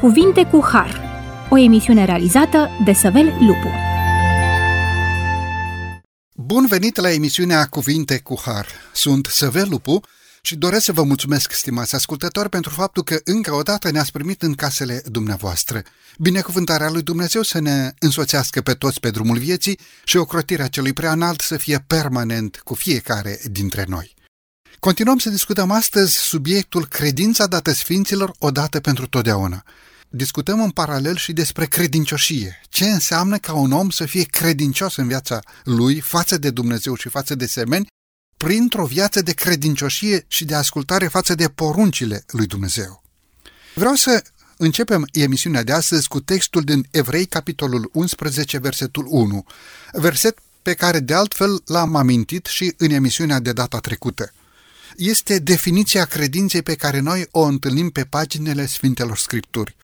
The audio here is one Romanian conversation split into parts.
Cuvinte cu Har, o emisiune realizată de Săvel Lupu. Bun venit la emisiunea Cuvinte cu Har. Sunt Săvel Lupu și doresc să vă mulțumesc, stimați ascultători, pentru faptul că încă o dată ne-ați primit în casele dumneavoastră. Binecuvântarea lui Dumnezeu să ne însoțească pe toți pe drumul vieții și ocrotirea celui prea înalt să fie permanent cu fiecare dintre noi. Continuăm să discutăm astăzi subiectul credința dată Sfinților odată pentru totdeauna. Discutăm în paralel și despre credincioșie. Ce înseamnă ca un om să fie credincios în viața lui față de Dumnezeu și față de semeni, printr-o viață de credincioșie și de ascultare față de poruncile lui Dumnezeu. Vreau să începem emisiunea de astăzi cu textul din Evrei, capitolul 11, versetul 1, verset pe care de altfel l-am amintit și în emisiunea de data trecută este definiția credinței pe care noi o întâlnim pe paginile Sfintelor Scripturi.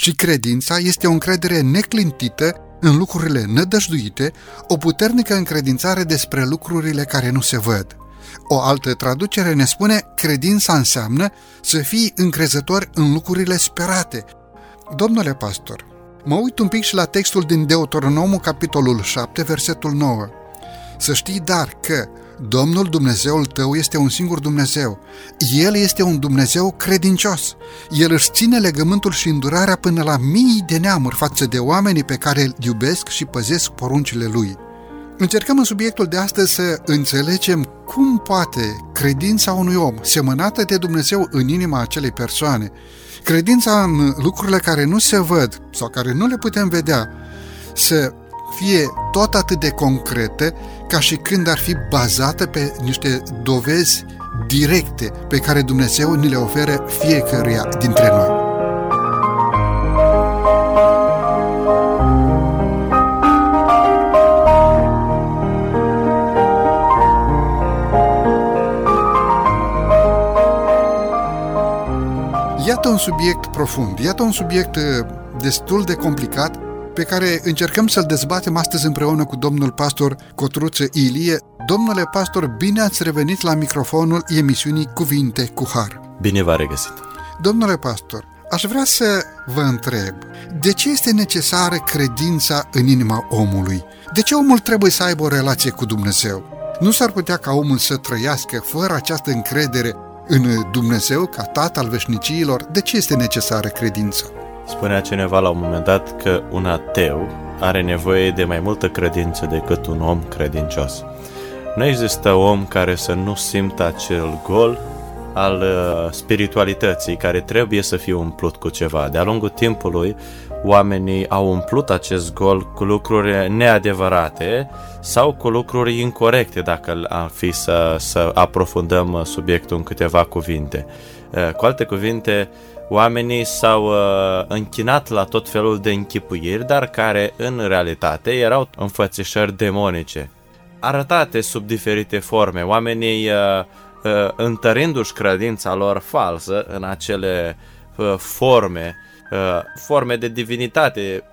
Și credința este o încredere neclintită în lucrurile nădăjduite, o puternică încredințare despre lucrurile care nu se văd. O altă traducere ne spune credința înseamnă să fii încrezător în lucrurile sperate. Domnule pastor, mă uit un pic și la textul din Deuteronomul, capitolul 7, versetul 9. Să știi dar că Domnul Dumnezeul tău este un singur Dumnezeu. El este un Dumnezeu credincios. El își ține legământul și îndurarea până la mii de neamuri față de oamenii pe care îl iubesc și păzesc poruncile lui. Încercăm în subiectul de astăzi să înțelegem cum poate credința unui om, semănată de Dumnezeu în inima acelei persoane, credința în lucrurile care nu se văd sau care nu le putem vedea, să fie tot atât de concrete ca și când ar fi bazată pe niște dovezi directe pe care Dumnezeu ni le oferă fiecăruia dintre noi. Iată un subiect profund, iată un subiect uh, destul de complicat pe care încercăm să-l dezbatem astăzi împreună cu domnul pastor Cotruță Ilie. Domnule pastor, bine ați revenit la microfonul emisiunii Cuvinte cu Har. Bine v-a regăsit. Domnule pastor, aș vrea să vă întreb, de ce este necesară credința în inima omului? De ce omul trebuie să aibă o relație cu Dumnezeu? Nu s-ar putea ca omul să trăiască fără această încredere în Dumnezeu ca Tatăl al veșniciilor? De ce este necesară credința? Spunea cineva la un moment dat că un ateu are nevoie de mai multă credință decât un om credincios. Nu există om care să nu simtă acel gol al uh, spiritualității care trebuie să fie umplut cu ceva. De-a lungul timpului, oamenii au umplut acest gol cu lucruri neadevărate sau cu lucruri incorrecte, dacă am fi să, să aprofundăm subiectul în câteva cuvinte. Uh, cu alte cuvinte, oamenii s-au uh, închinat la tot felul de închipuiri, dar care în realitate erau înfățișări demonice, arătate sub diferite forme. Oamenii, uh, uh, întărindu-și credința lor falsă în acele uh, forme, uh, forme de divinitate,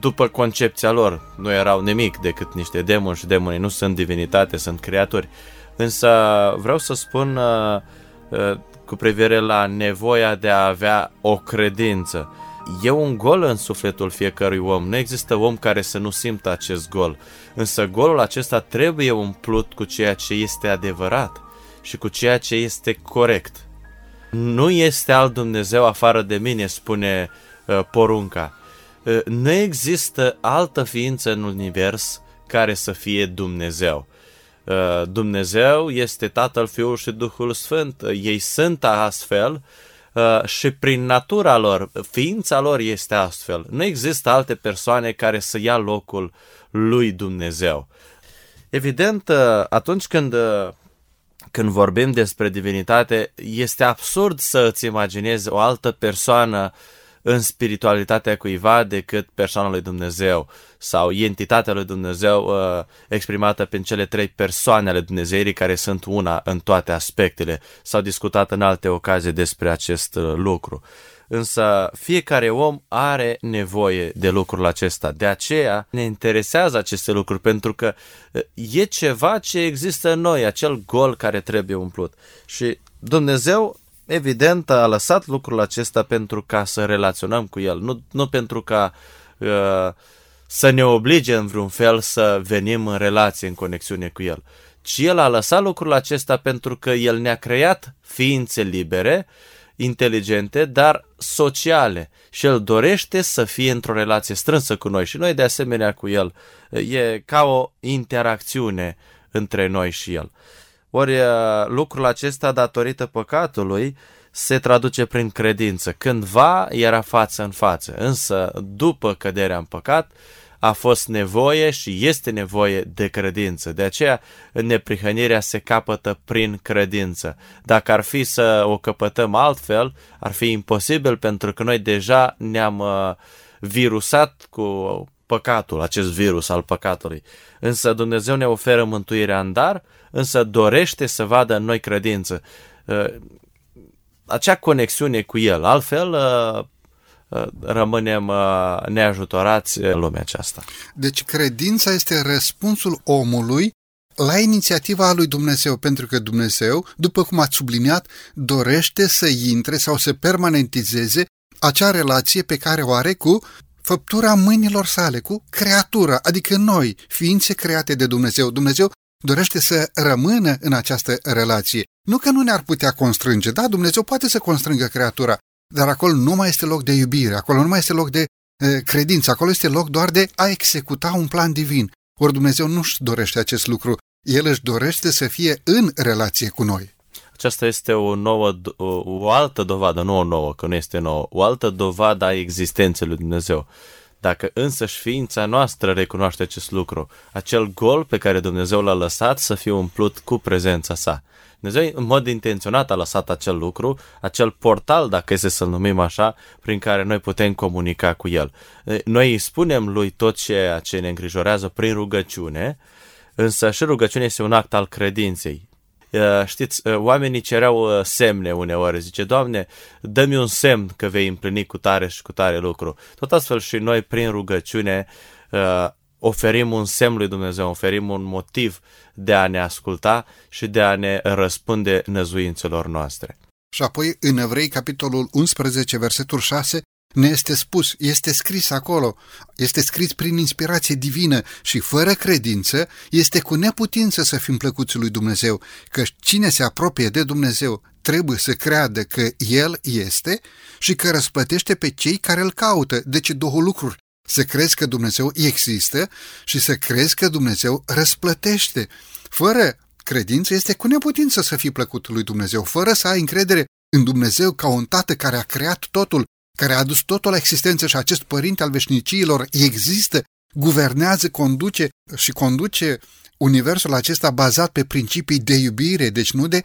după concepția lor, nu erau nimic decât niște demoni și demonii nu sunt divinitate, sunt creaturi. Însă vreau să spun uh, uh, cu privire la nevoia de a avea o credință. E un gol în sufletul fiecărui om. Nu există om care să nu simtă acest gol. Însă golul acesta trebuie umplut cu ceea ce este adevărat și cu ceea ce este corect. Nu este alt Dumnezeu afară de mine, spune uh, porunca. Uh, nu există altă ființă în univers care să fie Dumnezeu. Uh, Dumnezeu este Tatăl, Fiul și Duhul Sfânt. Ei sunt astfel uh, și prin natura lor, ființa lor este astfel. Nu există alte persoane care să ia locul lui Dumnezeu. Evident, uh, atunci când când vorbim despre divinitate, este absurd să îți imaginezi o altă persoană în spiritualitatea cuiva decât persoana lui Dumnezeu sau entitatea lui Dumnezeu uh, exprimată prin cele trei persoane ale Dumnezeirii care sunt una în toate aspectele. S-au discutat în alte ocazii despre acest uh, lucru. Însă fiecare om are nevoie de lucrul acesta. De aceea ne interesează aceste lucruri, pentru că uh, e ceva ce există în noi, acel gol care trebuie umplut. Și Dumnezeu evident, a lăsat lucrul acesta pentru ca să relaționăm cu El, nu, nu pentru ca uh, să ne oblige în vreun fel să venim în relație, în conexiune cu El, ci El a lăsat lucrul acesta pentru că El ne-a creat ființe libere, inteligente, dar sociale și El dorește să fie într-o relație strânsă cu noi și noi de asemenea cu El. E ca o interacțiune între noi și El. Ori lucrul acesta, datorită păcatului, se traduce prin credință. Cândva era față în față, însă după căderea în păcat, a fost nevoie și este nevoie de credință. De aceea, neprihănirea se capătă prin credință. Dacă ar fi să o căpătăm altfel, ar fi imposibil pentru că noi deja ne-am uh, virusat cu păcatul, acest virus al păcatului. Însă Dumnezeu ne oferă mântuirea în dar, însă dorește să vadă în noi credință. Uh, acea conexiune cu El. Altfel, uh, uh, rămânem neajutorați în lumea aceasta. Deci credința este răspunsul omului la inițiativa lui Dumnezeu, pentru că Dumnezeu, după cum ați subliniat, dorește să intre sau să permanentizeze acea relație pe care o are cu făptura mâinilor sale, cu creatura, adică noi, ființe create de Dumnezeu. Dumnezeu dorește să rămână în această relație. Nu că nu ne-ar putea constrânge, da, Dumnezeu poate să constrângă creatura, dar acolo nu mai este loc de iubire, acolo nu mai este loc de e, credință, acolo este loc doar de a executa un plan divin. Ori Dumnezeu nu-și dorește acest lucru, El își dorește să fie în relație cu noi. Aceasta este o nouă, o, o altă dovadă, nu o nouă, că nu este nouă, o altă dovadă a existenței lui Dumnezeu. Dacă însăși ființa noastră recunoaște acest lucru, acel gol pe care Dumnezeu l-a lăsat să fie umplut cu prezența sa. Dumnezeu în mod intenționat a lăsat acel lucru, acel portal, dacă este să-l numim așa, prin care noi putem comunica cu El. Noi îi spunem lui tot ceea ce ne îngrijorează prin rugăciune, însă și rugăciunea este un act al credinței. Știți, oamenii cereau semne uneori, zice, Doamne, dă-mi un semn că vei împlini cu tare și cu tare lucru. Tot astfel și noi, prin rugăciune, oferim un semn lui Dumnezeu, oferim un motiv de a ne asculta și de a ne răspunde năzuințelor noastre. Și apoi, în Evrei, capitolul 11, versetul 6, ne este spus, este scris acolo, este scris prin inspirație divină și fără credință, este cu neputință să fim plăcuți lui Dumnezeu, că cine se apropie de Dumnezeu trebuie să creadă că El este și că răsplătește pe cei care îl caută. Deci două lucruri. Să crezi că Dumnezeu există și să crezi că Dumnezeu răsplătește. Fără credință este cu neputință să fii plăcut lui Dumnezeu, fără să ai încredere în Dumnezeu ca un tată care a creat totul, care a adus totul la existență și acest părinte al veșnicilor există, guvernează, conduce și conduce universul acesta bazat pe principii de iubire, deci nu de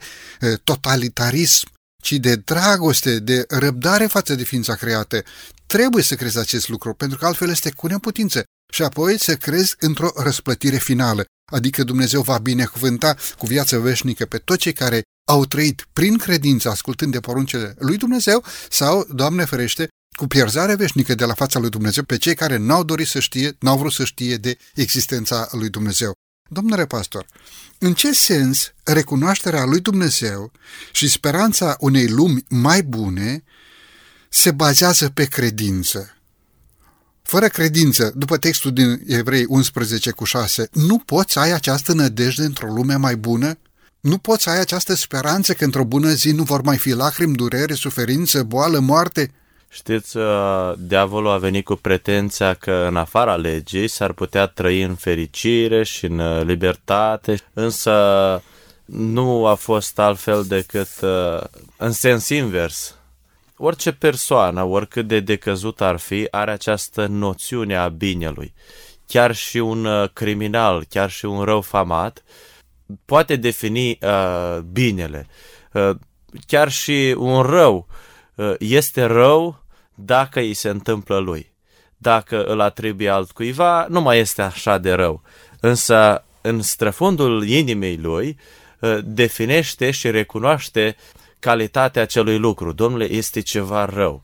totalitarism, ci de dragoste, de răbdare față de ființa creată. Trebuie să crezi acest lucru, pentru că altfel este cu neputință. Și apoi să crezi într-o răsplătire finală, adică Dumnezeu va binecuvânta cu viață veșnică pe toți cei care au trăit prin credință ascultând de poruncele lui Dumnezeu sau, Doamne ferește, cu pierzare veșnică de la fața lui Dumnezeu pe cei care n-au dorit să știe, n-au vrut să știe de existența lui Dumnezeu. Domnule pastor, în ce sens recunoașterea lui Dumnezeu și speranța unei lumi mai bune se bazează pe credință? Fără credință, după textul din Evrei 11 cu 6, nu poți ai această nădejde într-o lume mai bună? Nu poți ai această speranță că într-o bună zi nu vor mai fi lacrimi, durere, suferință, boală, moarte? Știți, uh, diavolul a venit cu pretenția că în afara legii s-ar putea trăi în fericire și în uh, libertate, însă nu a fost altfel decât uh, în sens invers. Orice persoană, oricât de decăzut ar fi, are această noțiune a binelui. Chiar și un criminal, chiar și un rău famat, poate defini uh, binele. Uh, chiar și un rău uh, este rău dacă îi se întâmplă lui. Dacă îl atribuie altcuiva, nu mai este așa de rău. Însă, în străfundul inimii lui, uh, definește și recunoaște calitatea acelui lucru. Domnule, este ceva rău.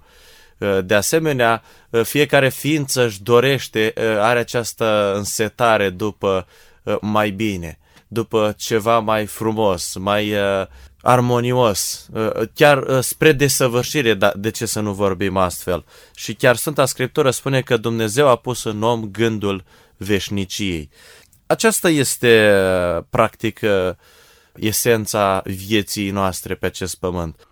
Uh, de asemenea, uh, fiecare ființă își dorește, are această însetare după mai bine după ceva mai frumos, mai uh, armonios, uh, chiar uh, spre desăvârșire, da, de ce să nu vorbim astfel? Și chiar Sfânta Scriptură spune că Dumnezeu a pus în om gândul veșniciei. Aceasta este, practic, esența vieții noastre pe acest pământ.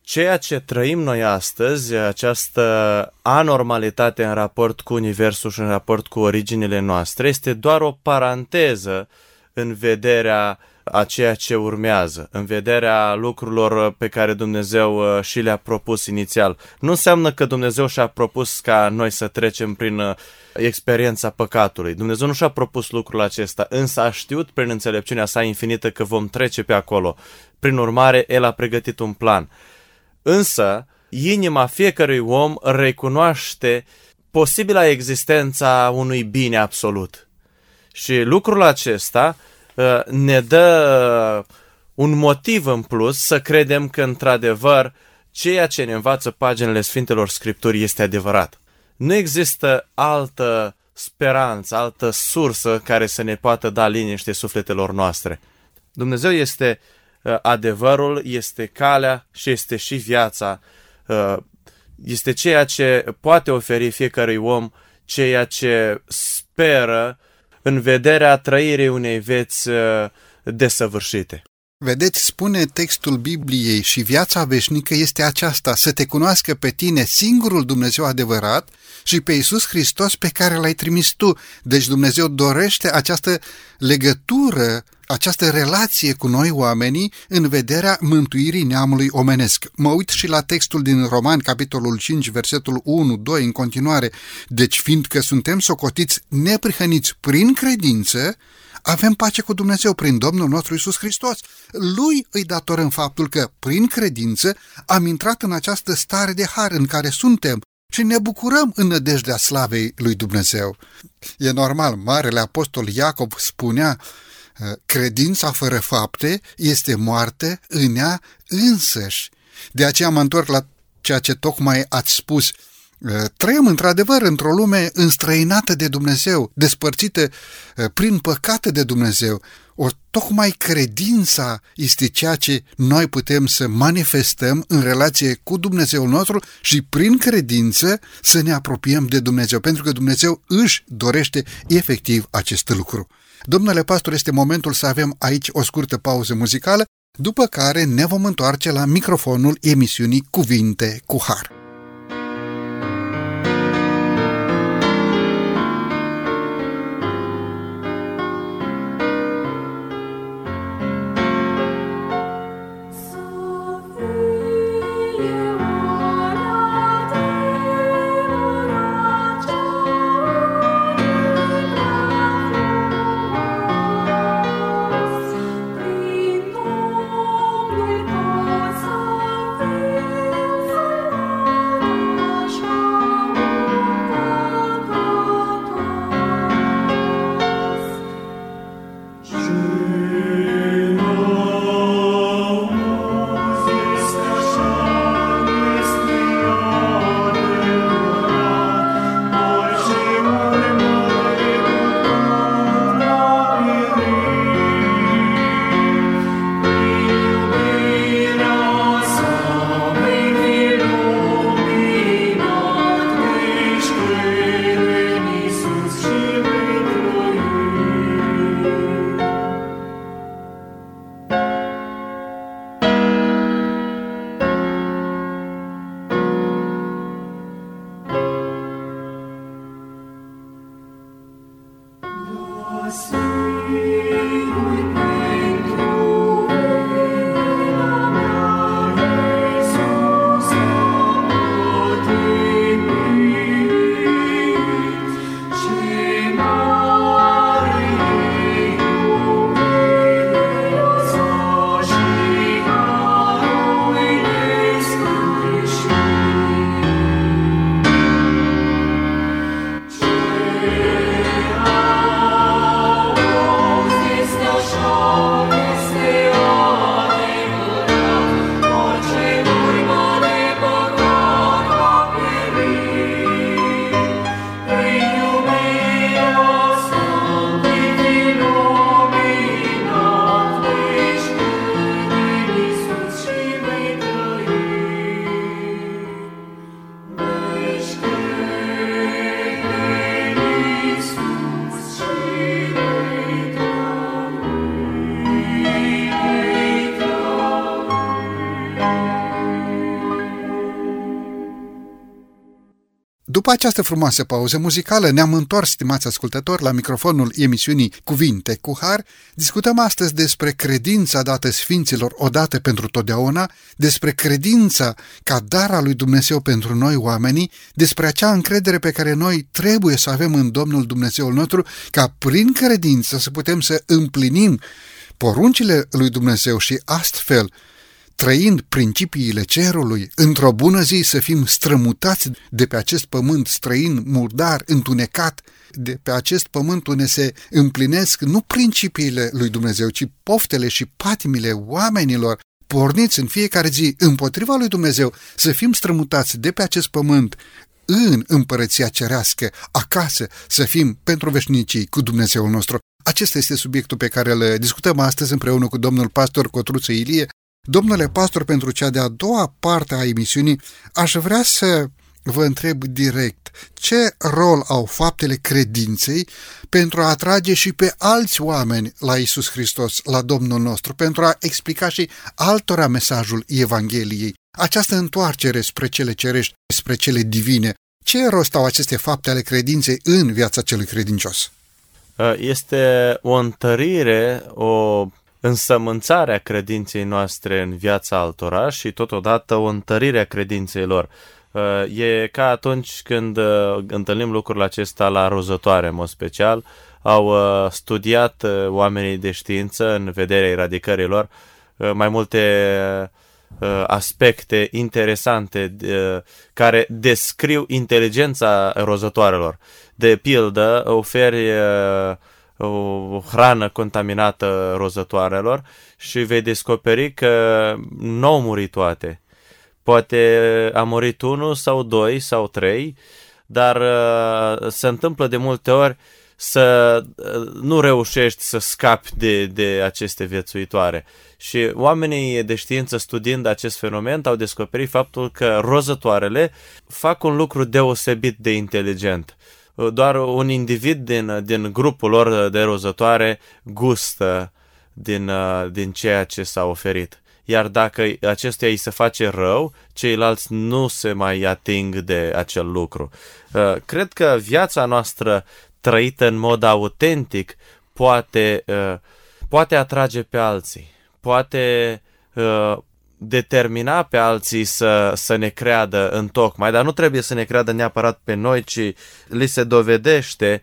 Ceea ce trăim noi astăzi, această anormalitate în raport cu Universul și în raport cu originile noastre, este doar o paranteză în vederea a ceea ce urmează, în vederea lucrurilor pe care Dumnezeu uh, și le-a propus inițial. Nu înseamnă că Dumnezeu și-a propus ca noi să trecem prin uh, experiența păcatului. Dumnezeu nu și-a propus lucrul acesta, însă a știut prin înțelepciunea sa infinită că vom trece pe acolo. Prin urmare, El a pregătit un plan. Însă, inima fiecărui om recunoaște posibila existența unui bine absolut. Și lucrul acesta uh, ne dă un motiv în plus să credem că, într-adevăr, ceea ce ne învață paginile Sfintelor Scripturi este adevărat. Nu există altă speranță, altă sursă care să ne poată da liniște sufletelor noastre. Dumnezeu este uh, adevărul, este calea și este și viața. Uh, este ceea ce poate oferi fiecărui om, ceea ce speră în vederea trăirii unei vieți uh, desăvârșite. Vedeți, spune textul Bibliei și viața veșnică este aceasta, să te cunoască pe tine singurul Dumnezeu adevărat și pe Iisus Hristos pe care l-ai trimis tu. Deci Dumnezeu dorește această legătură, această relație cu noi oamenii în vederea mântuirii neamului omenesc. Mă uit și la textul din Roman, capitolul 5, versetul 1, 2, în continuare. Deci, fiindcă suntem socotiți neprihăniți prin credință, avem pace cu Dumnezeu prin Domnul nostru Isus Hristos. Lui îi datorăm faptul că, prin credință, am intrat în această stare de har în care suntem și ne bucurăm în nădejdea slavei lui Dumnezeu. E normal, Marele Apostol Iacob spunea, credința fără fapte este moarte în ea însăși. De aceea mă întorc la ceea ce tocmai ați spus, Eh, trăim într-adevăr într-o lume înstrăinată de Dumnezeu, despărțită eh, prin păcate de Dumnezeu. O tocmai credința este ceea ce noi putem să manifestăm în relație cu Dumnezeul nostru și prin credință să ne apropiem de Dumnezeu, pentru că Dumnezeu își dorește efectiv acest lucru. Domnule pastor, este momentul să avem aici o scurtă pauză muzicală, după care ne vom întoarce la microfonul emisiunii Cuvinte cu Har. sweet. După această frumoasă pauză muzicală, ne-am întors, stimați ascultători, la microfonul emisiunii Cuvinte cu Har. Discutăm astăzi despre credința dată Sfinților odată pentru totdeauna, despre credința ca dar al lui Dumnezeu pentru noi oamenii, despre acea încredere pe care noi trebuie să avem în Domnul Dumnezeul nostru, ca prin credință să putem să împlinim poruncile lui Dumnezeu și astfel trăind principiile cerului, într-o bună zi să fim strămutați de pe acest pământ străin, murdar, întunecat, de pe acest pământ unde se împlinesc nu principiile lui Dumnezeu, ci poftele și patimile oamenilor, porniți în fiecare zi împotriva lui Dumnezeu, să fim strămutați de pe acest pământ în împărăția cerească, acasă, să fim pentru veșnicii cu Dumnezeul nostru. Acesta este subiectul pe care îl discutăm astăzi împreună cu domnul pastor Cotruță Ilie. Domnule pastor, pentru cea de-a doua parte a emisiunii, aș vrea să vă întreb direct ce rol au faptele credinței pentru a atrage și pe alți oameni la Isus Hristos, la Domnul nostru, pentru a explica și altora mesajul Evangheliei. Această întoarcere spre cele cerești, spre cele divine, ce rost au aceste fapte ale credinței în viața celui credincios? Uh, este o întărire, o însămânțare a credinței noastre în viața altora și totodată o întărire a credinței lor. Uh, e ca atunci când uh, întâlnim lucrul acesta la rozătoare, în mod special, au studiat oamenii de știință în vederea eradicării lor mai multe aspecte interesante care descriu inteligența rozătoarelor de pildă, oferi uh, o hrană contaminată rozătoarelor și vei descoperi că nu au murit toate. Poate a murit unul sau doi sau trei, dar uh, se întâmplă de multe ori să uh, nu reușești să scapi de, de aceste viețuitoare. Și oamenii de știință studiind acest fenomen au descoperit faptul că rozătoarele fac un lucru deosebit de inteligent doar un individ din, din grupul lor de rozătoare gustă din, din ceea ce s-a oferit. Iar dacă acestuia îi se face rău, ceilalți nu se mai ating de acel lucru. Uh, cred că viața noastră trăită în mod autentic poate, uh, poate atrage pe alții, poate uh, determina pe alții să, să ne creadă în tocmai, dar nu trebuie să ne creadă neapărat pe noi, ci li se dovedește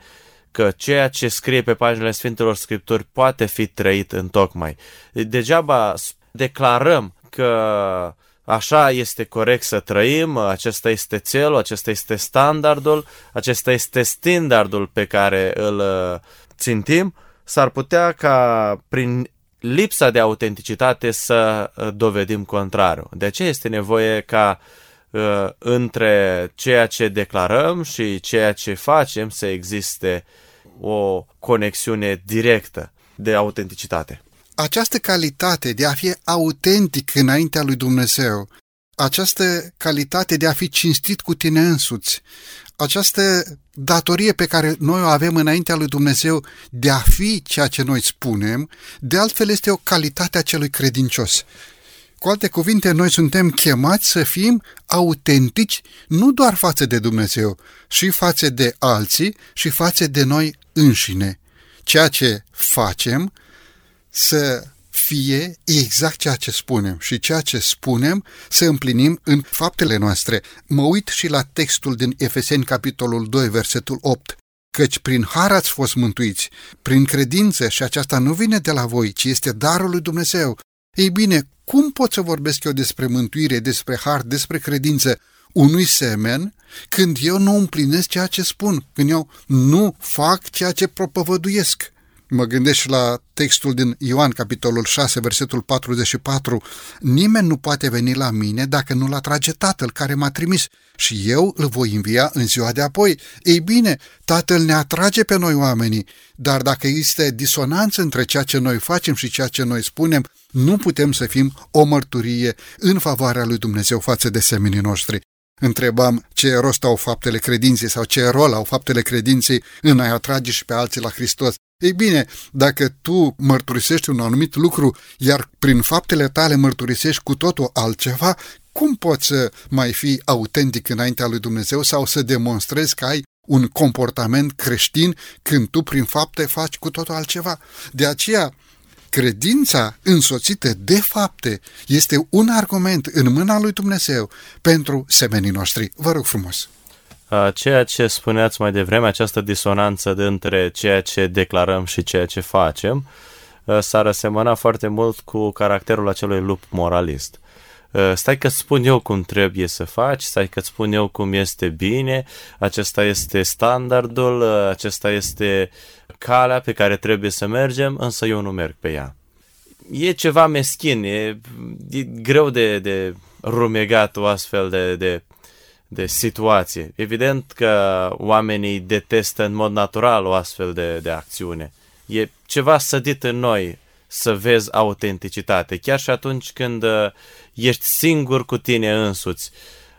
că ceea ce scrie pe paginile Sfintelor Scripturi poate fi trăit în tocmai. Degeaba declarăm că așa este corect să trăim, acesta este țelul, acesta este standardul, acesta este standardul pe care îl uh, țintim, s-ar putea ca prin lipsa de autenticitate să uh, dovedim contrariu. De aceea este nevoie ca uh, între ceea ce declarăm și ceea ce facem să existe o conexiune directă de autenticitate. Această calitate de a fi autentic înaintea lui Dumnezeu, această calitate de a fi cinstit cu tine însuți, această datorie pe care noi o avem înaintea lui Dumnezeu de a fi ceea ce noi spunem, de altfel este o calitate a celui credincios. Cu alte cuvinte, noi suntem chemați să fim autentici nu doar față de Dumnezeu, și față de alții și față de noi înșine. Ceea ce facem să fie exact ceea ce spunem și ceea ce spunem să împlinim în faptele noastre. Mă uit și la textul din Efeseni, capitolul 2, versetul 8. Căci prin har ați fost mântuiți, prin credință și aceasta nu vine de la voi, ci este darul lui Dumnezeu. Ei bine, cum pot să vorbesc eu despre mântuire, despre har, despre credință unui semen când eu nu împlinesc ceea ce spun, când eu nu fac ceea ce propovăduiesc? Mă gândesc la textul din Ioan, capitolul 6, versetul 44. Nimeni nu poate veni la mine dacă nu-l atrage Tatăl care m-a trimis și eu îl voi învia în ziua de apoi. Ei bine, Tatăl ne atrage pe noi oamenii, dar dacă este disonanță între ceea ce noi facem și ceea ce noi spunem, nu putem să fim o mărturie în favoarea lui Dumnezeu față de semenii noștri. Întrebam ce rost au faptele credinței sau ce rol au faptele credinței în a atrage și pe alții la Hristos. Ei bine, dacă tu mărturisești un anumit lucru, iar prin faptele tale mărturisești cu totul altceva, cum poți să mai fi autentic înaintea lui Dumnezeu sau să demonstrezi că ai un comportament creștin când tu prin fapte faci cu totul altceva. De aceea, credința însoțită de fapte este un argument în mâna lui Dumnezeu pentru semenii noștri. Vă rog frumos! Ceea ce spuneați mai devreme, această disonanță dintre ceea ce declarăm și ceea ce facem, s-ar asemăna foarte mult cu caracterul acelui lup moralist. Stai că spun eu cum trebuie să faci, stai că spun eu cum este bine, acesta este standardul, acesta este calea pe care trebuie să mergem, însă eu nu merg pe ea. E ceva meschin, e, e greu de, de rumegat o astfel de, de de situație. Evident că oamenii detestă în mod natural o astfel de, de acțiune. E ceva sădit în noi să vezi autenticitate. Chiar și atunci când uh, ești singur cu tine însuți,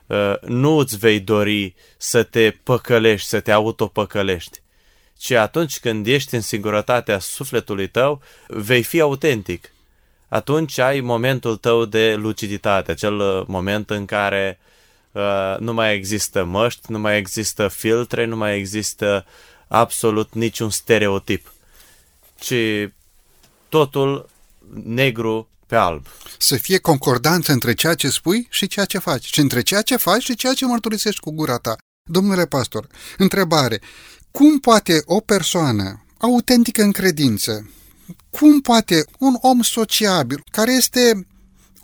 uh, nu îți vei dori să te păcălești, să te autopăcălești, ci atunci când ești în singurătatea sufletului tău, vei fi autentic. Atunci ai momentul tău de luciditate, acel uh, moment în care uh, nu mai există măști, nu mai există filtre, nu mai există absolut niciun stereotip, ci totul negru pe alb. Să fie concordanță între ceea ce spui și ceea ce faci, și între ceea ce faci și ceea ce mărturisești cu gura ta. Domnule pastor, întrebare. Cum poate o persoană autentică în credință, cum poate un om sociabil, care este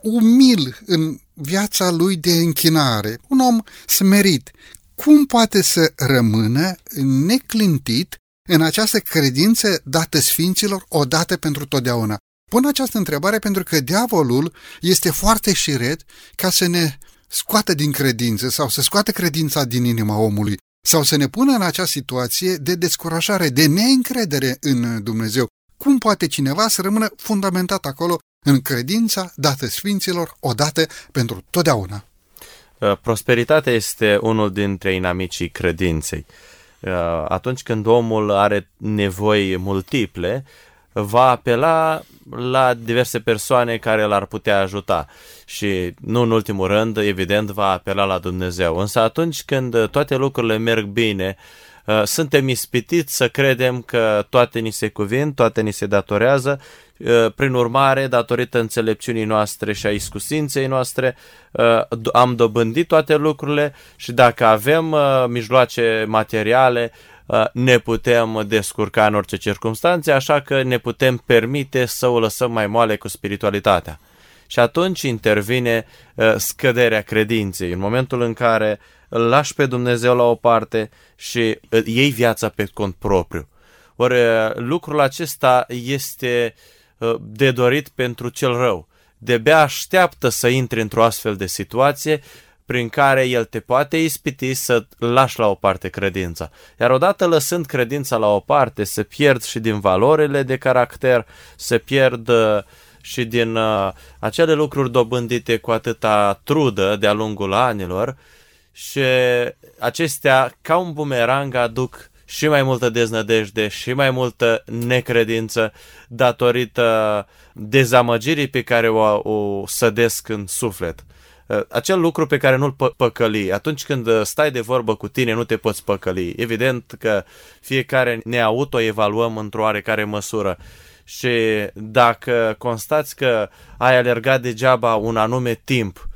umil în viața lui de închinare, un om smerit, cum poate să rămână neclintit în această credință dată sfinților odată pentru totdeauna? Pun această întrebare pentru că diavolul este foarte șiret ca să ne scoată din credință sau să scoată credința din inima omului sau să ne pună în această situație de descurajare, de neîncredere în Dumnezeu. Cum poate cineva să rămână fundamentat acolo în credința dată Sfinților odată pentru totdeauna? Uh, prosperitatea este unul dintre inamicii credinței. Uh, atunci când omul are nevoi multiple, va apela la diverse persoane care l-ar putea ajuta și nu în ultimul rând, evident, va apela la Dumnezeu. Însă atunci când toate lucrurile merg bine, uh, suntem ispitiți să credem că toate ni se cuvin, toate ni se datorează, uh, prin urmare, datorită înțelepciunii noastre și a iscusinței noastre, uh, am dobândit toate lucrurile și dacă avem mijloace materiale, Uh, ne putem descurca în orice circunstanțe, așa că ne putem permite să o lăsăm mai moale cu spiritualitatea. Și atunci intervine uh, scăderea credinței, în momentul în care îl lași pe Dumnezeu la o parte și uh, iei viața pe cont propriu. Ori lucrul acesta este de dorit pentru cel rău. De-abia așteaptă să intri într-o astfel de situație prin care el te poate ispiti să lași la o parte credința. Iar odată lăsând credința la o parte, se pierd și din valorile de caracter, se pierd uh, și din uh, acele lucruri dobândite cu atâta trudă de-a lungul anilor și acestea, ca un bumerang, aduc și mai multă deznădejde și mai multă necredință datorită dezamăgirii pe care o, o sădesc în suflet. Uh, acel lucru pe care nu-l pă- păcăli. Atunci când uh, stai de vorbă cu tine, nu te poți păcăli. Evident că fiecare ne autoevaluăm într-o oarecare măsură. Și dacă constați că ai alergat degeaba un anume timp,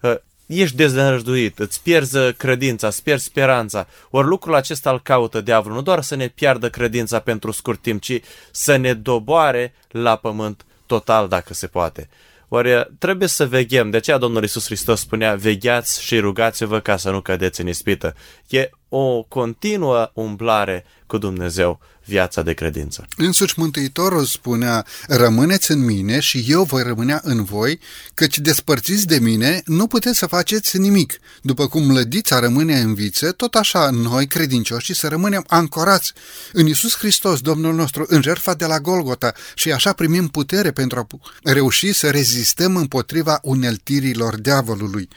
uh, ești dezănăjduit, îți pierzi credința, îți pierzi speranța. Ori lucrul acesta îl caută diavolul, nu doar să ne piardă credința pentru scurt timp, ci să ne doboare la pământ total, dacă se poate. Oare trebuie să veghem, de aceea Domnul Iisus Hristos spunea, vegheați și rugați-vă ca să nu cădeți în ispită. E o continuă umblare cu Dumnezeu viața de credință. Însuși Mântuitorul spunea, rămâneți în mine și eu voi rămânea în voi, căci despărțiți de mine nu puteți să faceți nimic. După cum lădița rămâne în viță, tot așa noi, credincioși, să rămânem ancorați în Isus Hristos, Domnul nostru, în jertfa de la Golgota și așa primim putere pentru a reuși să rezistăm împotriva uneltirilor diavolului.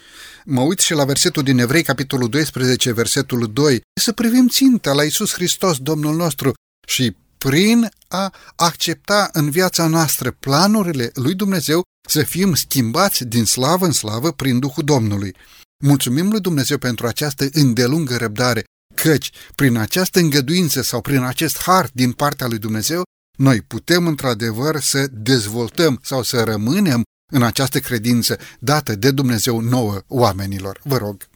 Mă uit și la versetul din Evrei, capitolul 12, versetul 2, să privim ținta la Isus Hristos, Domnul nostru, și prin a accepta în viața noastră planurile lui Dumnezeu să fim schimbați din slavă în slavă prin Duhul Domnului. Mulțumim lui Dumnezeu pentru această îndelungă răbdare, căci prin această îngăduință sau prin acest har din partea lui Dumnezeu, noi putem într-adevăr să dezvoltăm sau să rămânem în această credință dată de Dumnezeu nouă oamenilor. Vă rog.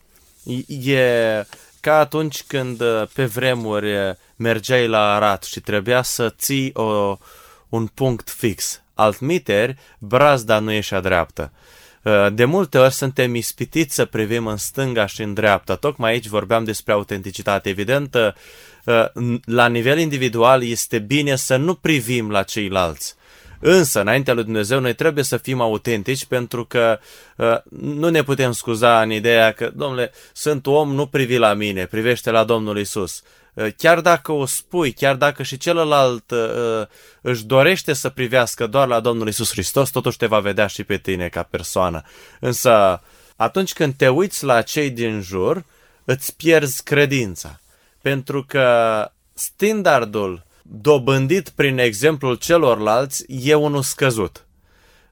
E ca atunci când uh, pe vremuri uh, mergeai la Arat și trebuia să ții o, un punct fix. Altmiteri, brazda nu ieșea dreaptă. Uh, de multe ori suntem ispitiți să privim în stânga și în dreapta. Tocmai aici vorbeam despre autenticitate. Evident, la nivel individual este bine să nu privim la ceilalți Însă, înaintea lui Dumnezeu, noi trebuie să fim autentici pentru că uh, nu ne putem scuza în ideea că, domnule, sunt om, nu privi la mine, privește la Domnul Isus. Uh, chiar dacă o spui, chiar dacă și celălalt uh, își dorește să privească doar la Domnul Isus Hristos, totuși te va vedea și pe tine ca persoană. Însă, atunci când te uiți la cei din jur, îți pierzi credința. Pentru că standardul dobândit prin exemplul celorlalți e unul scăzut.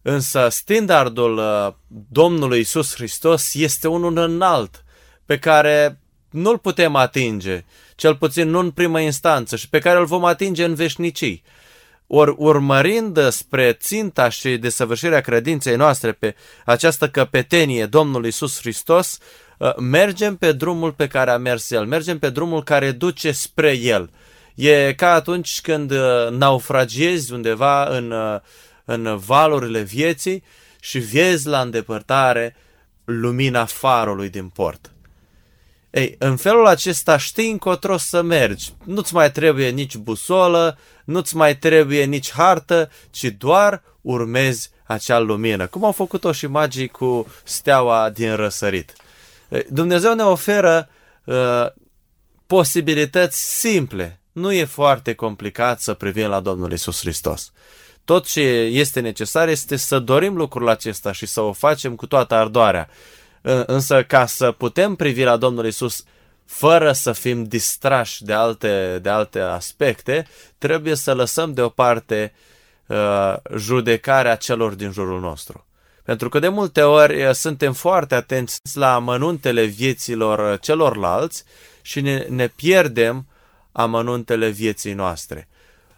Însă standardul uh, Domnului Isus Hristos este unul înalt, pe care nu-l putem atinge, cel puțin nu în primă instanță, și pe care îl vom atinge în veșnicii. Ori urmărind spre ținta și desăvârșirea credinței noastre pe această căpetenie Domnului Isus Hristos, uh, mergem pe drumul pe care a mers El, mergem pe drumul care duce spre El. E ca atunci când uh, naufragiezi undeva în, uh, în valurile vieții și vezi la îndepărtare lumina farului din port. Ei, în felul acesta știi încotro să mergi. Nu-ți mai trebuie nici busolă, nu-ți mai trebuie nici hartă, ci doar urmezi acea lumină, cum au făcut-o și magii cu steaua din răsărit. Dumnezeu ne oferă uh, posibilități simple nu e foarte complicat să privim la Domnul Isus Hristos. Tot ce este necesar este să dorim lucrul acesta și să o facem cu toată ardoarea. Însă ca să putem privi la Domnul Isus fără să fim distrași de alte, de alte aspecte, trebuie să lăsăm deoparte uh, judecarea celor din jurul nostru. Pentru că de multe ori uh, suntem foarte atenți la mănuntele vieților celorlalți și ne, ne pierdem amănuntele vieții noastre.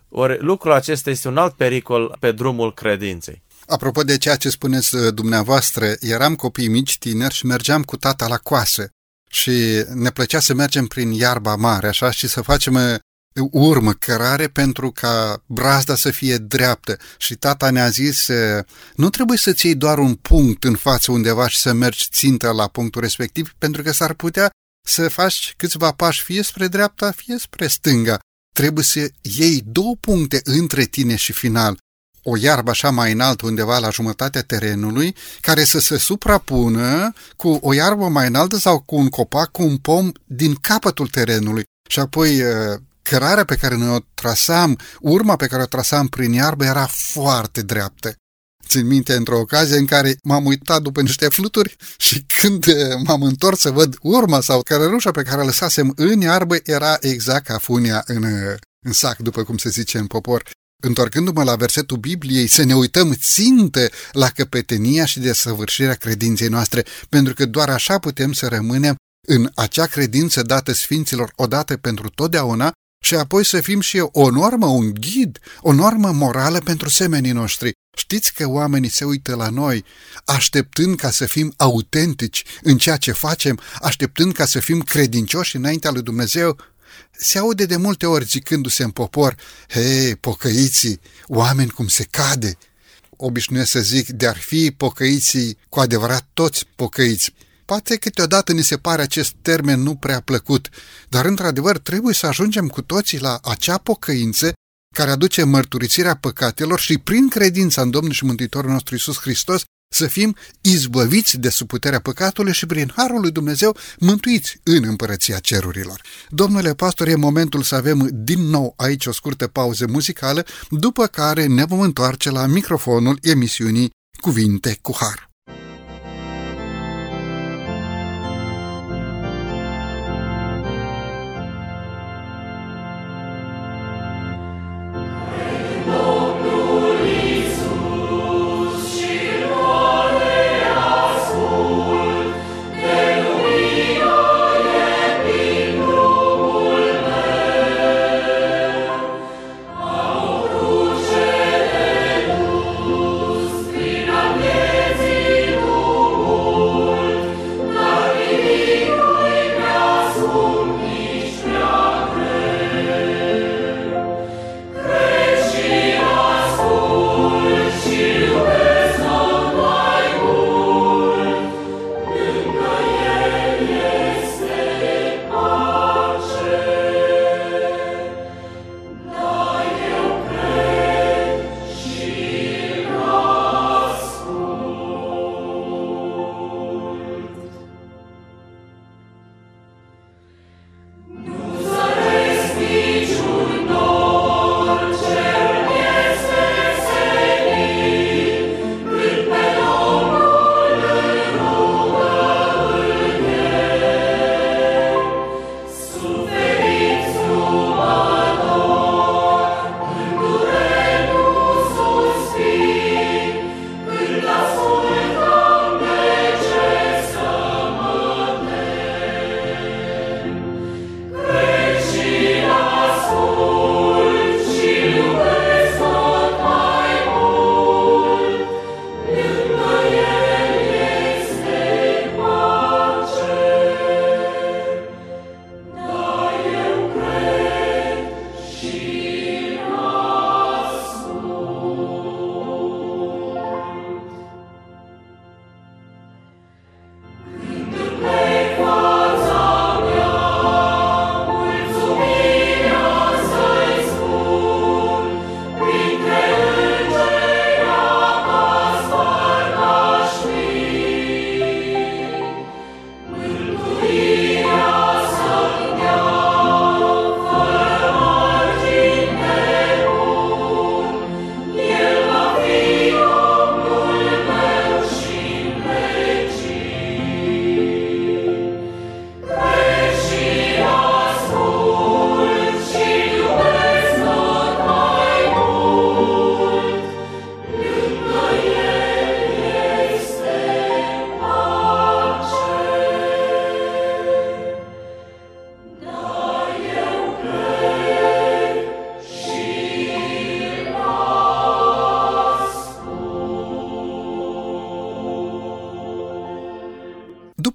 Ori lucrul acesta este un alt pericol pe drumul credinței. Apropo de ceea ce spuneți uh, dumneavoastră, eram copii mici, tineri și mergeam cu tata la coasă și ne plăcea să mergem prin iarba mare, așa, și să facem uh, urmă, cărare pentru ca brazda să fie dreaptă. Și tata ne-a zis, uh, nu trebuie să-ți iei doar un punct în față undeva și să mergi țintă la punctul respectiv, pentru că s-ar putea să faci câțiva pași fie spre dreapta, fie spre stânga. Trebuie să iei două puncte între tine și final. O iarbă așa mai înaltă undeva la jumătatea terenului, care să se suprapună cu o iarbă mai înaltă sau cu un copac, cu un pom din capătul terenului. Și apoi uh, cărarea pe care noi o trasam, urma pe care o trasam prin iarbă era foarte dreaptă. Țin minte într-o ocazie în care m-am uitat după niște fluturi și când eh, m-am întors să văd urma sau cărărușa pe care o lăsasem în iarbă era exact ca funia în, eh, în sac, după cum se zice în popor. Întorcându-mă la versetul Bibliei, să ne uităm țintă la căpetenia și desăvârșirea credinței noastre, pentru că doar așa putem să rămânem în acea credință dată Sfinților odată pentru totdeauna și apoi să fim și o normă, un ghid, o normă morală pentru semenii noștri. Știți că oamenii se uită la noi așteptând ca să fim autentici în ceea ce facem, așteptând ca să fim credincioși înaintea lui Dumnezeu? Se aude de multe ori zicându-se în popor, hei, pocăiții, oameni cum se cade. Obișnuiesc să zic, de-ar fi pocăiții cu adevărat toți pocăiți. Poate câteodată ni se pare acest termen nu prea plăcut, dar într-adevăr trebuie să ajungem cu toții la acea pocăință care aduce mărturisirea păcatelor și prin credința în Domnul și Mântuitorul nostru Isus Hristos să fim izbăviți de suputerea păcatului și prin Harul lui Dumnezeu mântuiți în împărăția cerurilor. Domnule pastor, e momentul să avem din nou aici o scurtă pauză muzicală, după care ne vom întoarce la microfonul emisiunii Cuvinte cu Har.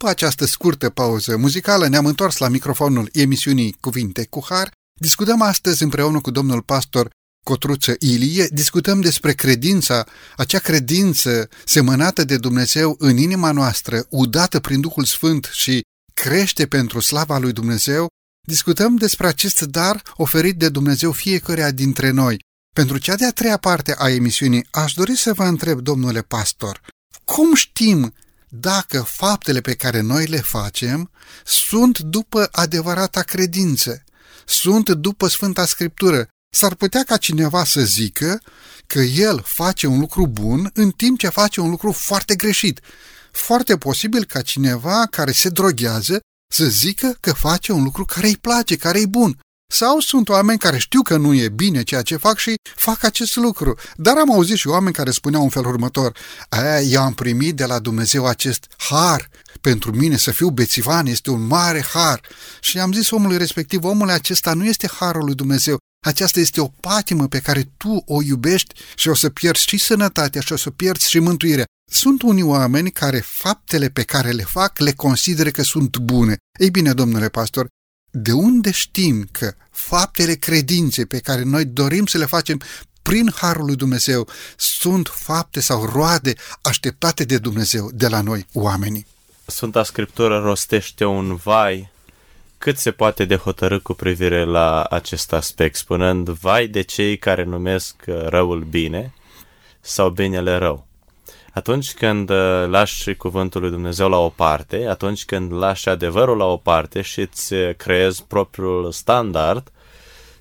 După această scurtă pauză muzicală ne-am întors la microfonul emisiunii Cuvinte cu Har. Discutăm astăzi împreună cu domnul pastor Cotruță Ilie, discutăm despre credința, acea credință semănată de Dumnezeu în inima noastră, udată prin Duhul Sfânt și crește pentru slava lui Dumnezeu. Discutăm despre acest dar oferit de Dumnezeu fiecăruia dintre noi. Pentru cea de-a treia parte a emisiunii, aș dori să vă întreb, domnule pastor, cum știm dacă faptele pe care noi le facem sunt după adevărata credință, sunt după Sfânta Scriptură. S-ar putea ca cineva să zică că el face un lucru bun în timp ce face un lucru foarte greșit. Foarte posibil ca cineva care se droghează să zică că face un lucru care îi place, care îi bun. Sau sunt oameni care știu că nu e bine ceea ce fac și fac acest lucru. Dar am auzit și oameni care spuneau în felul următor, eu am primit de la Dumnezeu acest har. Pentru mine să fiu bețivan este un mare har. Și am zis omului respectiv, omule, acesta nu este harul lui Dumnezeu, aceasta este o patimă pe care tu o iubești și o să pierzi și sănătatea și o să pierzi și mântuirea. Sunt unii oameni care faptele pe care le fac le consideră că sunt bune. Ei bine, domnule pastor, de unde știm că faptele credinței pe care noi dorim să le facem prin Harul lui Dumnezeu sunt fapte sau roade așteptate de Dumnezeu de la noi, oamenii? Sfânta Scriptură rostește un vai cât se poate de hotărât cu privire la acest aspect, spunând vai de cei care numesc răul bine sau binele rău. Atunci când uh, lași cuvântul lui Dumnezeu la o parte, atunci când lași adevărul la o parte și îți creezi propriul standard,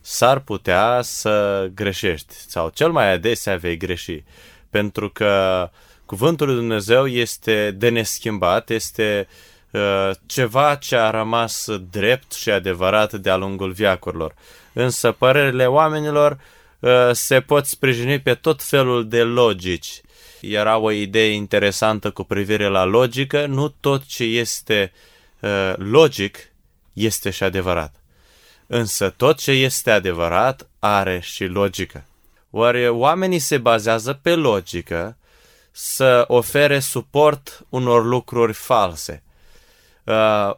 s-ar putea să greșești sau cel mai adesea vei greși. Pentru că cuvântul lui Dumnezeu este de neschimbat, este uh, ceva ce a rămas drept și adevărat de-a lungul viacurilor. Însă părerile oamenilor uh, se pot sprijini pe tot felul de logici era o idee interesantă cu privire la logică, nu tot ce este uh, logic este și adevărat. Însă tot ce este adevărat are și logică. Oare oamenii se bazează pe logică să ofere suport unor lucruri false. Uh,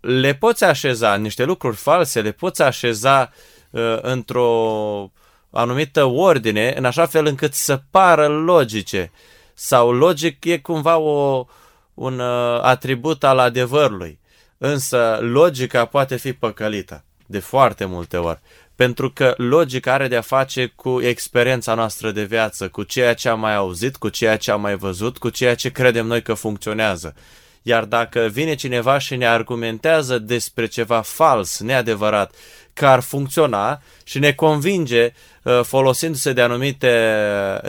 le poți așeza, niște lucruri false, le poți așeza uh, într-o anumită ordine, în așa fel încât să pară logice. Sau logic e cumva o, un uh, atribut al adevărului. Însă logica poate fi păcălită de foarte multe ori. Pentru că logica are de-a face cu experiența noastră de viață, cu ceea ce am mai auzit, cu ceea ce am mai văzut, cu ceea ce credem noi că funcționează. Iar dacă vine cineva și ne argumentează despre ceva fals, neadevărat, că ar funcționa și ne convinge uh, folosindu-se de anumite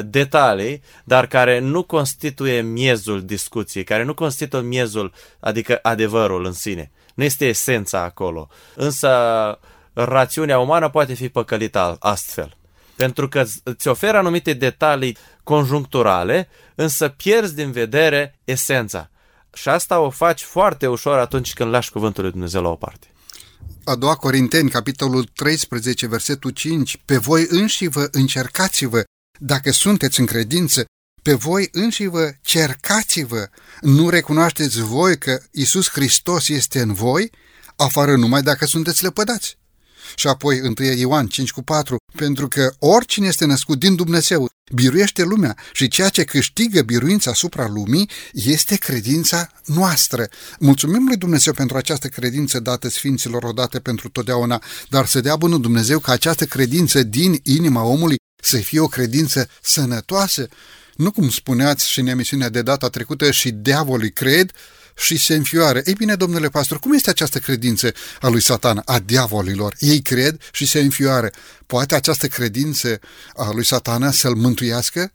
detalii, dar care nu constituie miezul discuției, care nu constituie miezul, adică adevărul în sine. Nu este esența acolo. Însă rațiunea umană poate fi păcălită astfel. Pentru că îți oferă anumite detalii conjuncturale, însă pierzi din vedere esența. Și asta o faci foarte ușor atunci când lași cuvântul lui Dumnezeu la o parte. A doua Corinteni, capitolul 13, versetul 5, pe voi înși vă încercați-vă, dacă sunteți în credință, pe voi înși vă cercați-vă, nu recunoașteți voi că Isus Hristos este în voi, afară numai dacă sunteți lepădați. Și apoi 1 Ioan 5 cu 4, pentru că oricine este născut din Dumnezeu biruiește lumea și ceea ce câștigă biruința asupra lumii este credința noastră. Mulțumim lui Dumnezeu pentru această credință dată Sfinților odată pentru totdeauna, dar să dea bunul Dumnezeu ca această credință din inima omului să fie o credință sănătoasă. Nu cum spuneați și în emisiunea de data trecută și diavolii cred, și se înfioară. Ei bine, domnule pastor, cum este această credință a lui Satan, a diavolilor? Ei cred și se înfioară. Poate această credință a lui Satana să-l mântuiască?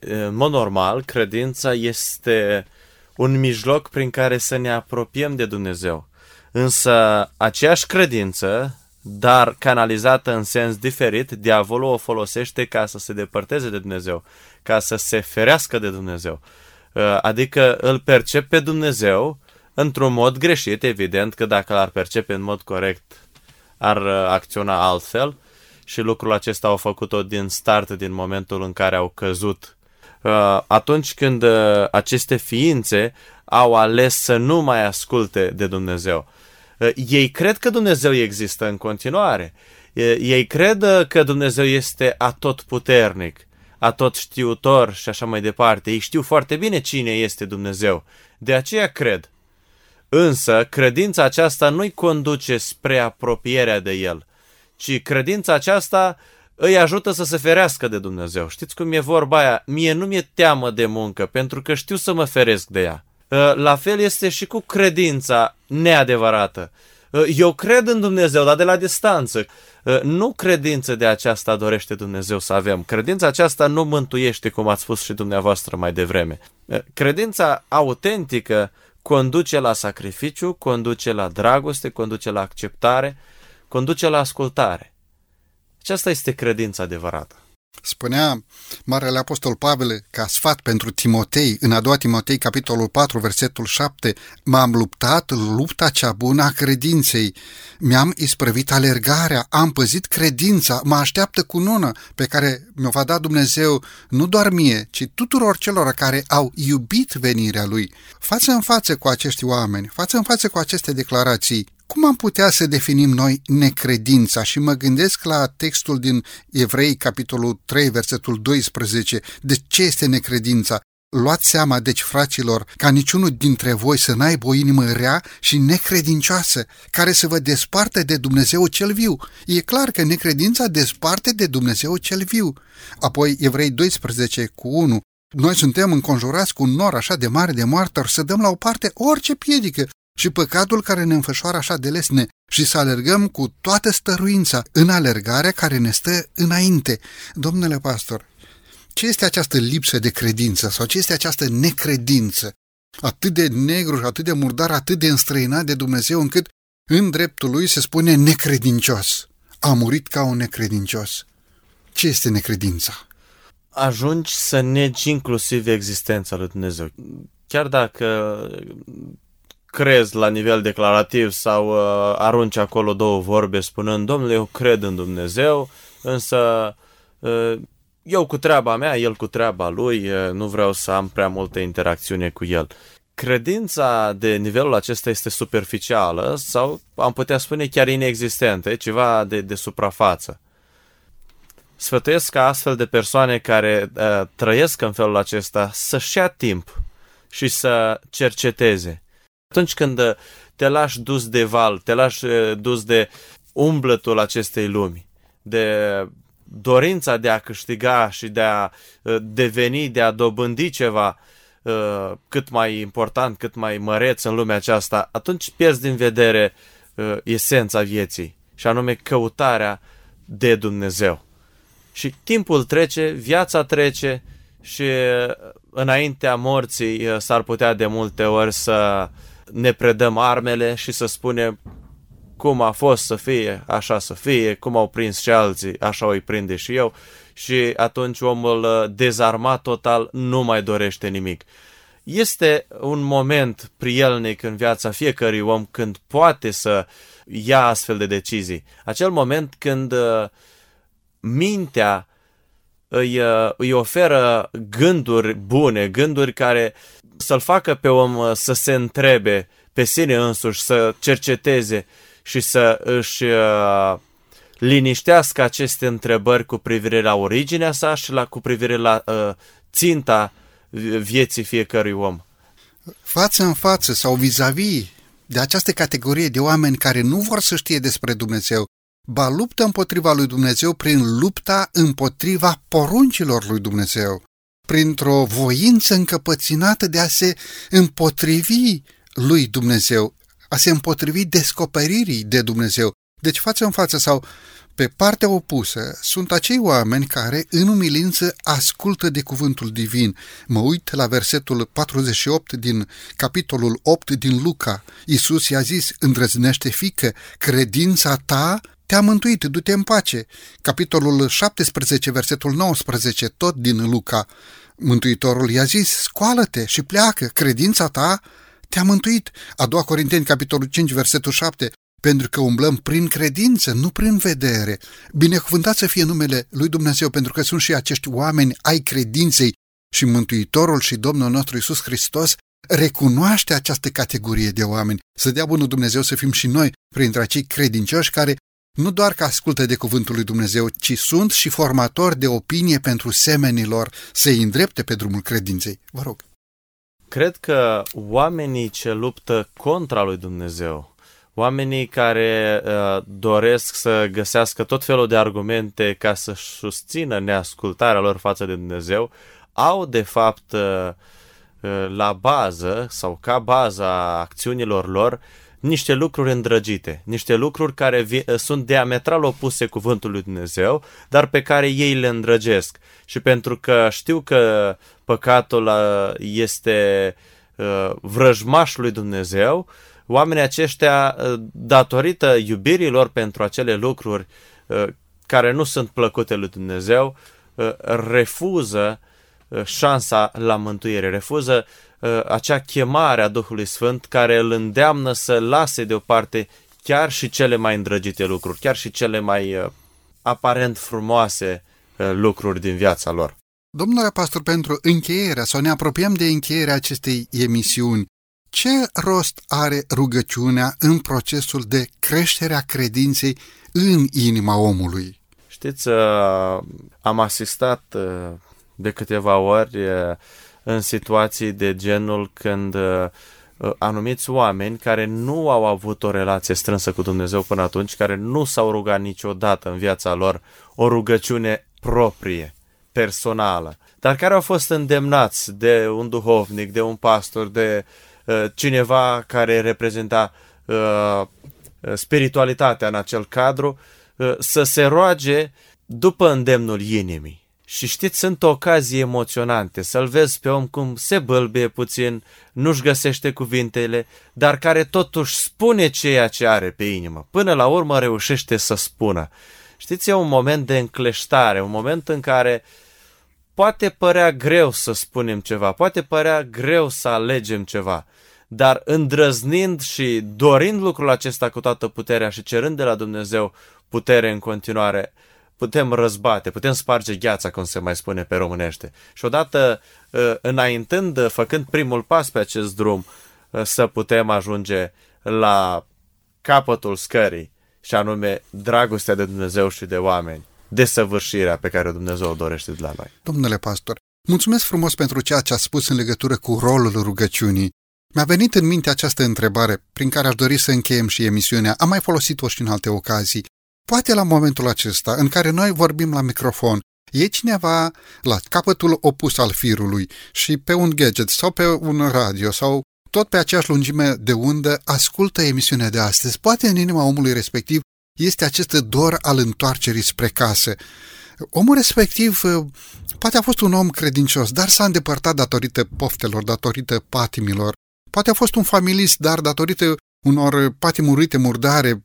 În mod normal, credința este un mijloc prin care să ne apropiem de Dumnezeu. Însă, aceeași credință, dar canalizată în sens diferit, diavolul o folosește ca să se depărteze de Dumnezeu, ca să se ferească de Dumnezeu. Uh, adică îl percep pe Dumnezeu într-un mod greșit, evident că dacă l-ar percepe în mod corect, ar uh, acționa altfel și lucrul acesta au făcut-o din start, din momentul în care au căzut uh, atunci când uh, aceste ființe au ales să nu mai asculte de Dumnezeu. Uh, ei cred că Dumnezeu există în continuare. Ei cred că Dumnezeu este atotputernic, atot știutor și așa mai departe. Ei știu foarte bine cine este Dumnezeu. De aceea cred. Însă, credința aceasta nu-i conduce spre apropierea de El, ci credința aceasta îi ajută să se ferească de Dumnezeu. Știți cum e vorba aia? Mie nu mi-e teamă de muncă, pentru că știu să mă feresc de ea. Uh, la fel este și cu credința neadevărată. Uh, eu cred în Dumnezeu, dar de la distanță. Uh, nu credință de aceasta dorește Dumnezeu să avem. Credința aceasta nu mântuiește, cum ați spus și dumneavoastră mai devreme. Credința autentică conduce la sacrificiu, conduce la dragoste, conduce la acceptare, conduce la ascultare. Aceasta este credința adevărată. Spunea Marele Apostol Pavel ca sfat pentru Timotei, în a doua Timotei, capitolul 4, versetul 7, M-am luptat lupta cea bună a credinței, mi-am isprăvit alergarea, am păzit credința, mă așteaptă cu nună pe care mi-o va da Dumnezeu nu doar mie, ci tuturor celor care au iubit venirea Lui. Față în față cu acești oameni, față în față cu aceste declarații, cum am putea să definim noi necredința? Și mă gândesc la textul din Evrei, capitolul 3, versetul 12. De ce este necredința? Luați seama, deci, fraților, ca niciunul dintre voi să n-aibă o inimă rea și necredincioasă, care să vă desparte de Dumnezeu cel viu. E clar că necredința desparte de Dumnezeu cel viu. Apoi, Evrei 12 cu 1. Noi suntem înconjurați cu un nor așa de mare de martori să dăm la o parte orice piedică și păcatul care ne înfășoară așa de lesne și să alergăm cu toată stăruința în alergarea care ne stă înainte. Domnule pastor, ce este această lipsă de credință sau ce este această necredință? Atât de negru și atât de murdar, atât de înstrăinat de Dumnezeu încât în dreptul lui se spune necredincios. A murit ca un necredincios. Ce este necredința? Ajungi să negi inclusiv existența lui Dumnezeu. Chiar dacă crezi la nivel declarativ sau uh, arunci acolo două vorbe spunând, domnule, eu cred în Dumnezeu, însă uh, eu cu treaba mea, el cu treaba lui, uh, nu vreau să am prea multă interacțiune cu el. Credința de nivelul acesta este superficială sau am putea spune chiar inexistentă, e ceva de, de suprafață. Sfătuiesc ca astfel de persoane care uh, trăiesc în felul acesta să-și ia timp și să cerceteze atunci când uh, te lași dus de val, te lași uh, dus de umblătul acestei lumi, de dorința de a câștiga și de a uh, deveni, de a dobândi ceva cât mai important, cât mai măreț în lumea aceasta, atunci pierzi din vedere esența vieții, și anume căutarea de Dumnezeu. Și timpul trece, viața trece și înaintea morții s-ar putea de multe ori să ne predăm armele și să spunem cum a fost să fie, așa să fie, cum au prins și alții, așa o prinde și eu și atunci omul uh, dezarmat total nu mai dorește nimic. Este un moment prielnic în viața fiecărui om când poate să ia astfel de decizii. Acel moment când uh, mintea îi, uh, îi oferă gânduri bune, gânduri care să-l facă pe om uh, să se întrebe pe sine însuși, să cerceteze și să își uh, liniștească aceste întrebări cu privire la originea sa și la, cu privire la uh, ținta vieții fiecărui om. Față în față sau vis-a-vis de această categorie de oameni care nu vor să știe despre Dumnezeu, ba luptă împotriva lui Dumnezeu prin lupta împotriva poruncilor lui Dumnezeu printr-o voință încăpățânată de a se împotrivi lui Dumnezeu, a se împotrivi descoperirii de Dumnezeu. Deci față în față sau pe partea opusă sunt acei oameni care în umilință ascultă de cuvântul divin. Mă uit la versetul 48 din capitolul 8 din Luca. Iisus i-a zis, îndrăznește fică, credința ta te-a mântuit, du-te în pace. Capitolul 17, versetul 19, tot din Luca. Mântuitorul i-a zis, scoală-te și pleacă, credința ta te-a mântuit. A doua Corinteni, capitolul 5, versetul 7, pentru că umblăm prin credință, nu prin vedere. Binecuvântat să fie numele lui Dumnezeu, pentru că sunt și acești oameni ai credinței și Mântuitorul și Domnul nostru Isus Hristos recunoaște această categorie de oameni. Să dea bunul Dumnezeu să fim și noi printre acei credincioși care nu doar că ascultă de cuvântul lui Dumnezeu, ci sunt și formatori de opinie pentru semenilor să-i îndrepte pe drumul credinței. Vă rog. Cred că oamenii ce luptă contra lui Dumnezeu, oamenii care uh, doresc să găsească tot felul de argumente ca să susțină neascultarea lor față de Dumnezeu, au de fapt uh, uh, la bază sau ca baza acțiunilor lor niște lucruri îndrăgite, niște lucruri care vi- uh, sunt diametral opuse cuvântului lui Dumnezeu, dar pe care ei le îndrăgesc. Și pentru că știu că păcatul este vrăjmașul lui Dumnezeu, oamenii aceștia, datorită iubirilor pentru acele lucruri care nu sunt plăcute lui Dumnezeu, refuză Uh, șansa la mântuire, refuză uh, acea chemare a Duhului Sfânt care îl îndeamnă să lase deoparte chiar și cele mai îndrăgite lucruri, chiar și cele mai uh, aparent frumoase lucruri din viața lor. Domnule pastor, pentru încheierea sau ne apropiem de încheierea acestei emisiuni, ce rost are rugăciunea în procesul de creștere a credinței în inima omului? Știți, am asistat de câteva ori în situații de genul când anumiți oameni care nu au avut o relație strânsă cu Dumnezeu până atunci, care nu s-au rugat niciodată în viața lor o rugăciune proprie, personală, dar care au fost îndemnați de un duhovnic, de un pastor, de uh, cineva care reprezenta uh, spiritualitatea în acel cadru, uh, să se roage după îndemnul inimii. Și știți, sunt ocazii emoționante, să-l vezi pe om cum se bălbie puțin, nu-și găsește cuvintele, dar care totuși spune ceea ce are pe inimă. Până la urmă reușește să spună. Știți, e un moment de încleștare, un moment în care poate părea greu să spunem ceva, poate părea greu să alegem ceva, dar îndrăznind și dorind lucrul acesta cu toată puterea și cerând de la Dumnezeu putere în continuare, putem răzbate, putem sparge gheața, cum se mai spune pe românește. Și odată ă, înaintând, făcând primul pas pe acest drum, ă, să putem ajunge la capătul scării, și anume dragostea de Dumnezeu și de oameni, desăvârșirea pe care Dumnezeu o dorește de la noi. Domnule pastor, mulțumesc frumos pentru ceea ce a spus în legătură cu rolul rugăciunii. Mi-a venit în minte această întrebare, prin care aș dori să încheiem și emisiunea. Am mai folosit-o și în alte ocazii. Poate la momentul acesta, în care noi vorbim la microfon, e cineva la capătul opus al firului și pe un gadget sau pe un radio sau tot pe aceeași lungime de undă ascultă emisiunea de astăzi. Poate în inima omului respectiv este acest dor al întoarcerii spre casă. Omul respectiv uh, poate a fost un om credincios, dar s-a îndepărtat datorită poftelor, datorită patimilor. Poate a fost un familist, dar datorită unor patimurite murdare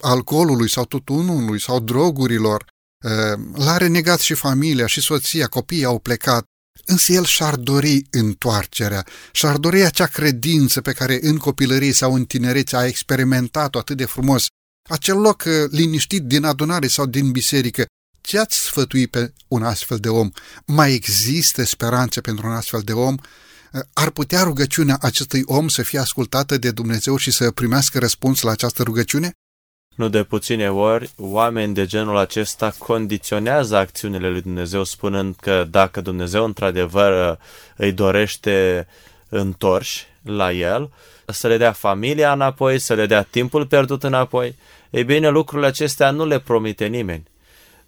alcoolului sau tutunului sau drogurilor. L-a renegat și familia și soția, copiii au plecat, însă el și-ar dori întoarcerea, și-ar dori acea credință pe care în copilărie sau în tinerețe a experimentat-o atât de frumos, acel loc liniștit din adunare sau din biserică. Ce ați sfătui pe un astfel de om? Mai există speranțe pentru un astfel de om? Ar putea rugăciunea acestui om să fie ascultată de Dumnezeu și să primească răspuns la această rugăciune? Nu de puține ori, oameni de genul acesta condiționează acțiunile lui Dumnezeu spunând că dacă Dumnezeu într-adevăr îi dorește întorși la el, să le dea familia înapoi, să le dea timpul pierdut înapoi, ei bine, lucrurile acestea nu le promite nimeni.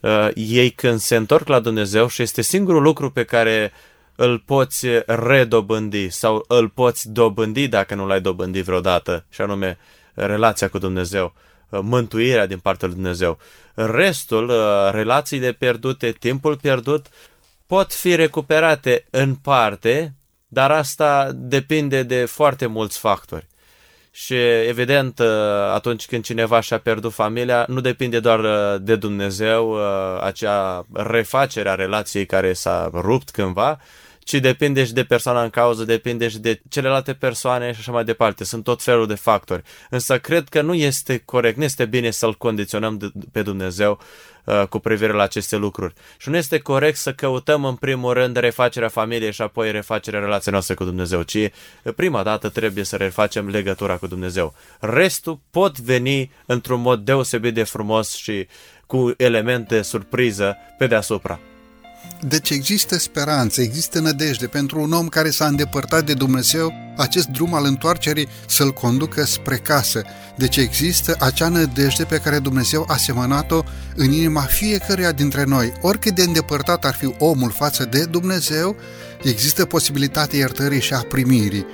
Uh, ei când se întorc la Dumnezeu și este singurul lucru pe care îl poți redobândi sau îl poți dobândi dacă nu l-ai dobândit vreodată, și anume relația cu Dumnezeu, mântuirea din partea lui Dumnezeu. Restul, relațiile pierdute, timpul pierdut, pot fi recuperate în parte, dar asta depinde de foarte mulți factori. Și evident, atunci când cineva și-a pierdut familia, nu depinde doar de Dumnezeu, acea refacere a relației care s-a rupt cândva, ci depinde și de persoana în cauză, depinde și de celelalte persoane și așa mai departe. Sunt tot felul de factori. Însă cred că nu este corect, nu este bine să-L condiționăm pe Dumnezeu uh, cu privire la aceste lucruri. Și nu este corect să căutăm în primul rând refacerea familiei și apoi refacerea relației noastre cu Dumnezeu, ci prima dată trebuie să refacem legătura cu Dumnezeu. Restul pot veni într-un mod deosebit de frumos și cu elemente surpriză pe deasupra. Deci există speranță, există nădejde pentru un om care s-a îndepărtat de Dumnezeu, acest drum al întoarcerii să-l conducă spre casă. Deci există acea nădejde pe care Dumnezeu a semănat-o în inima fiecăruia dintre noi. Oricât de îndepărtat ar fi omul față de Dumnezeu, există posibilitatea iertării și a primirii.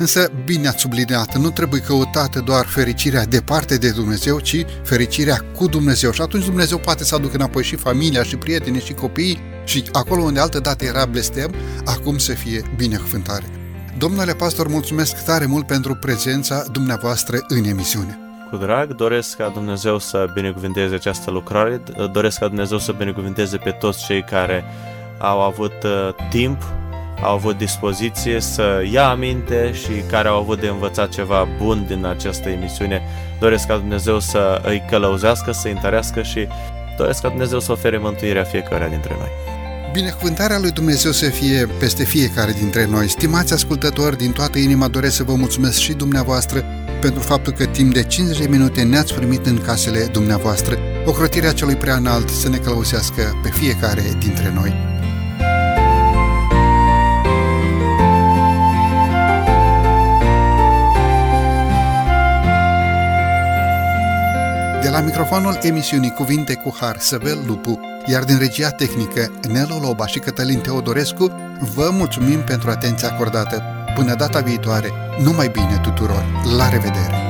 Însă, bine ați subliniat, nu trebuie căutată doar fericirea departe de Dumnezeu, ci fericirea cu Dumnezeu. Și atunci Dumnezeu poate să aducă înapoi și familia, și prietenii, și copiii, și acolo unde altă dată era blestem, acum să fie binecuvântare. Domnule pastor, mulțumesc tare mult pentru prezența dumneavoastră în emisiune. Cu drag, doresc ca Dumnezeu să binecuvânteze această lucrare, doresc ca Dumnezeu să binecuvânteze pe toți cei care au avut uh, timp au avut dispoziție să ia aminte și care au avut de învățat ceva bun din această emisiune. Doresc ca Dumnezeu să îi călăuzească, să îi întărească și doresc ca Dumnezeu să ofere mântuirea fiecare dintre noi. Binecuvântarea lui Dumnezeu să fie peste fiecare dintre noi. Stimați ascultători, din toată inima doresc să vă mulțumesc și dumneavoastră pentru faptul că timp de 50 de minute ne-ați primit în casele dumneavoastră. Ocrotirea celui prea înalt să ne călăuzească pe fiecare dintre noi. La microfonul emisiunii Cuvinte cu Har, Săvel Lupu, iar din regia tehnică Nelo Loba și Cătălin Teodorescu, vă mulțumim pentru atenția acordată. Până data viitoare, numai bine tuturor! La revedere!